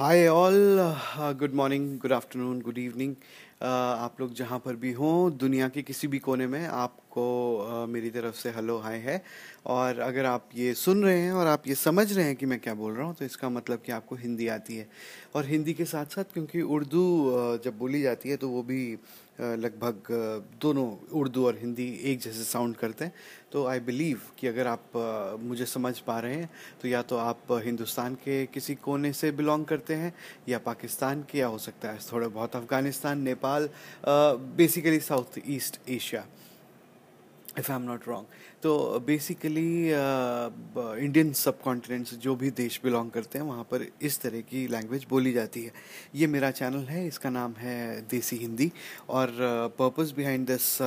Hi all good morning good afternoon good evening आप लोग जहाँ पर भी हों दुनिया के किसी भी कोने में आपको uh, मेरी तरफ़ से हेलो हाय है। और अगर आप ये सुन रहे हैं और आप ये समझ रहे हैं कि मैं क्या बोल रहा हूँ तो इसका मतलब कि आपको हिंदी आती है। और हिंदी के साथ साथ क्योंकि उर्दू uh, जब बोली जाती है तो वो भी लगभग दोनों उर्दू और हिंदी एक जैसे साउंड करते हैं। तो आई बिलीव कि अगर आप मुझे समझ पा रहे हैं तो या तो आप हिंदुस्तान के किसी कोने से बिलोंग करते हैं, या पाकिस्तान के, या हो सकता है थोड़ा बहुत Afghanistan, Nepal basically south east Asia if I am not wrong तो बेसिकली इंडियन सब कॉन्टिनेंट जो भी देश बिलोंग करते हैं वहाँ पर इस तरह की लैंग्वेज बोली जाती है। ये मेरा चैनल है इसका नाम है देसी हिंदी और purpose behind this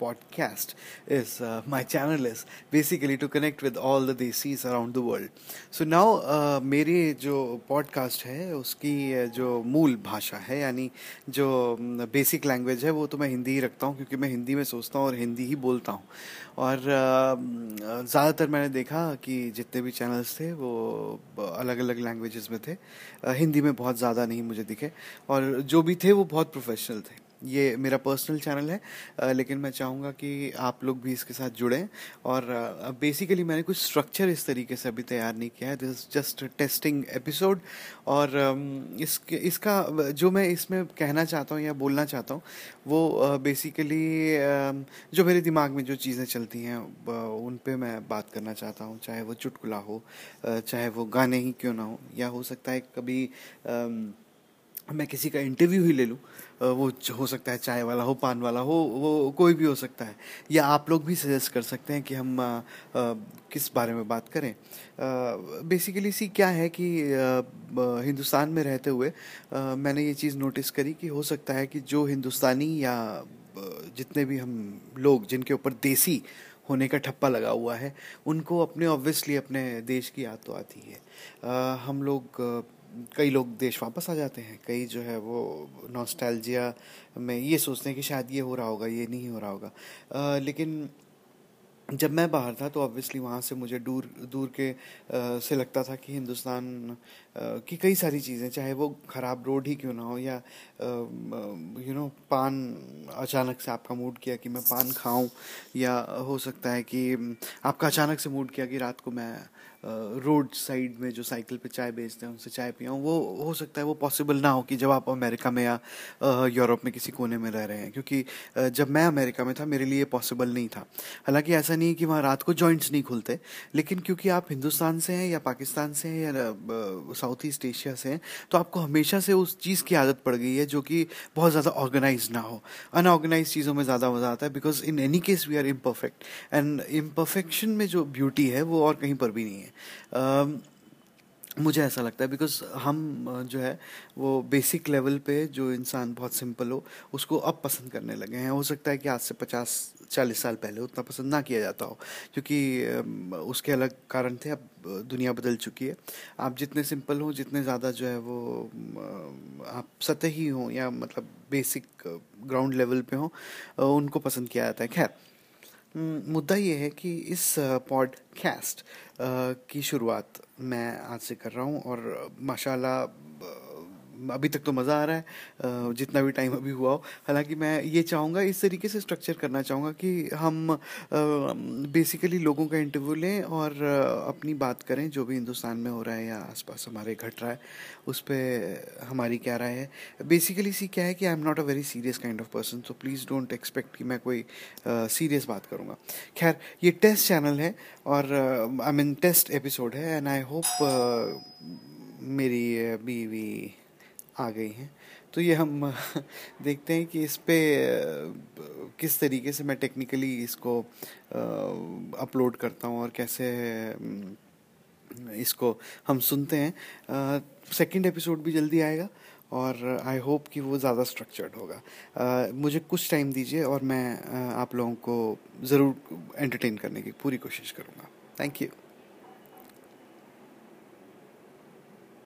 podcast is my channel is basically to connect with all the desis around the world so now मेरे जो पॉडकास्ट है उसकी uh, जो मूल भाषा है यानी जो बेसिक um, लैंग्वेज है वो तो मैं हिंदी ही रखता हूँ क्योंकि मैं हिंदी में सोचता हूँ और हिंदी ही बोलता हूँ। और ज़्यादातर मैंने देखा कि जितने भी चैनल्स थे, वो अलग अलग लैंग्वेजेस में थे। हिंदी में बहुत ज़्यादा नहीं मुझे दिखे। और जो भी थे, वो बहुत प्रोफेशनल थे। ये मेरा पर्सनल चैनल है लेकिन मैं चाहूँगा कि आप लोग भी इसके साथ जुड़ें। और बेसिकली मैंने कुछ स्ट्रक्चर इस तरीके से अभी तैयार नहीं किया है। This is just testing episode और इसके, इसका, जो मैं इसमें कहना चाहता हूँ या बोलना चाहता हूँ, वो बेसिकली जो मेरे दिमाग में जो चीज़ें चलती हैं उन पर मैं बात करना चाहता हूँ। चाहे वो चुटकुला हो चाहे वो गाने ही क्यों ना हो, या हो सकता है कभी मैं किसी का इंटरव्यू ही ले लूँ। वो हो सकता है चाय वाला हो पान वाला हो वो कोई भी हो सकता है। या आप लोग भी सजेस्ट कर सकते हैं कि हम आ, किस बारे में बात करें। बेसिकली सी क्या है कि आ, हिंदुस्तान में रहते हुए आ, मैंने ये चीज़ नोटिस करी कि हो सकता है कि जो हिंदुस्तानी या जितने भी हम लोग जिनके ऊपर देसी होने का ठप्पा लगा हुआ है उनको अपने ऑब्वियसली अपने देश की याद तो आती है आ, हम लोग कई लोग देश वापस आ जाते हैं, कई जो है वो नॉस्टैल्जिया में ये सोचते हैं कि शायद ये हो रहा होगा, ये नहीं हो रहा होगा। लेकिन जब मैं बाहर था तो ऑब्वियसली वहाँ से मुझे दूर दूर के आ, से लगता था कि हिंदुस्तान की कई सारी चीज़ें चाहे वो ख़राब रोड ही क्यों ना हो या यू नो पान अचानक से आपका मूड किया कि मैं पान खाऊं या हो सकता है कि आपका अचानक से मूड किया कि रात को मैं रोड साइड में जो साइकिल पे चाय बेचते हैं उनसे चाय पिया वो हो सकता है वो पॉसिबल ना हो कि जब आप अमेरिका में या यूरोप में किसी कोने में रह रहे हैं क्योंकि जब मैं अमेरिका में था मेरे लिए पॉसिबल नहीं था। हालाँकि ऐसा नहीं है कि वहाँ रात को जॉइंट्स नहीं खुलते। लेकिन क्योंकि आप हिंदुस्तान से हैं या पाकिस्तान से हैं या साउथ ईस्ट एशिया से हैं तो आपको हमेशा से उस चीज़ की आदत पड़ गई है जो कि बहुत ज़्यादा ऑर्गेनाइज ना हो। अनऑर्गेनाइज चीज़ों में ज़्यादा मज़ा आता है because in any case we are imperfect and imperfection में जो ब्यूटी है वो और कहीं पर भी नहीं है। मुझे ऐसा लगता है बिकॉज़ हम जो है, वो बेसिक लेवल पे जो इंसान बहुत सिंपल हो, उसको अब पसंद करने लगे हैं। हो सकता है कि आज से पचास, चालीस साल पहले उतना पसंद ना किया जाता हो, क्योंकि उसके अलग कारण थे, अब दुनिया बदल चुकी है। आप जितने सिंपल हों, जितने ज़्यादा जो है वो आप सतही हों या मतलब बेसिक ग्राउंड लेवल पे हों उनको पसंद किया जाता है। खैर मुद्दा ये है कि इस पॉडकास्ट की शुरुआत मैं आज से कर रहा हूँ और माशाल्लाह अभी तक तो मज़ा आ रहा है जितना भी टाइम अभी हुआ हो। हालाँकि मैं ये चाहूँगा, इस तरीके से स्ट्रक्चर करना चाहूँगा कि हम बेसिकली लोगों का इंटरव्यू लें और अपनी बात करें, जो भी हिंदुस्तान में हो रहा है या आसपास हमारे घट रहा है, उस पर हमारी क्या राय है। बेसिकली सी क्या है कि I am not a very serious kind of person so please don't expect कि मैं कोई सीरियस बात करूँगा। खैर, ये टेस्ट चैनल है और आई मीन टेस्ट एपिसोड है एंड आई होप मेरी बीवी आ गई हैं। तो ये हम देखते हैं कि इस पर किस तरीके से मैं टेक्निकली इसको अपलोड करता हूँ और कैसे इसको हम सुनते हैं। सेकंड एपिसोड भी जल्दी आएगा और आई होप कि वो ज़्यादा स्ट्रक्चर्ड होगा। uh, मुझे कुछ टाइम दीजिए और मैं uh, आप लोगों को ज़रूर एंटरटेन करने की पूरी कोशिश करूँगा। Thank you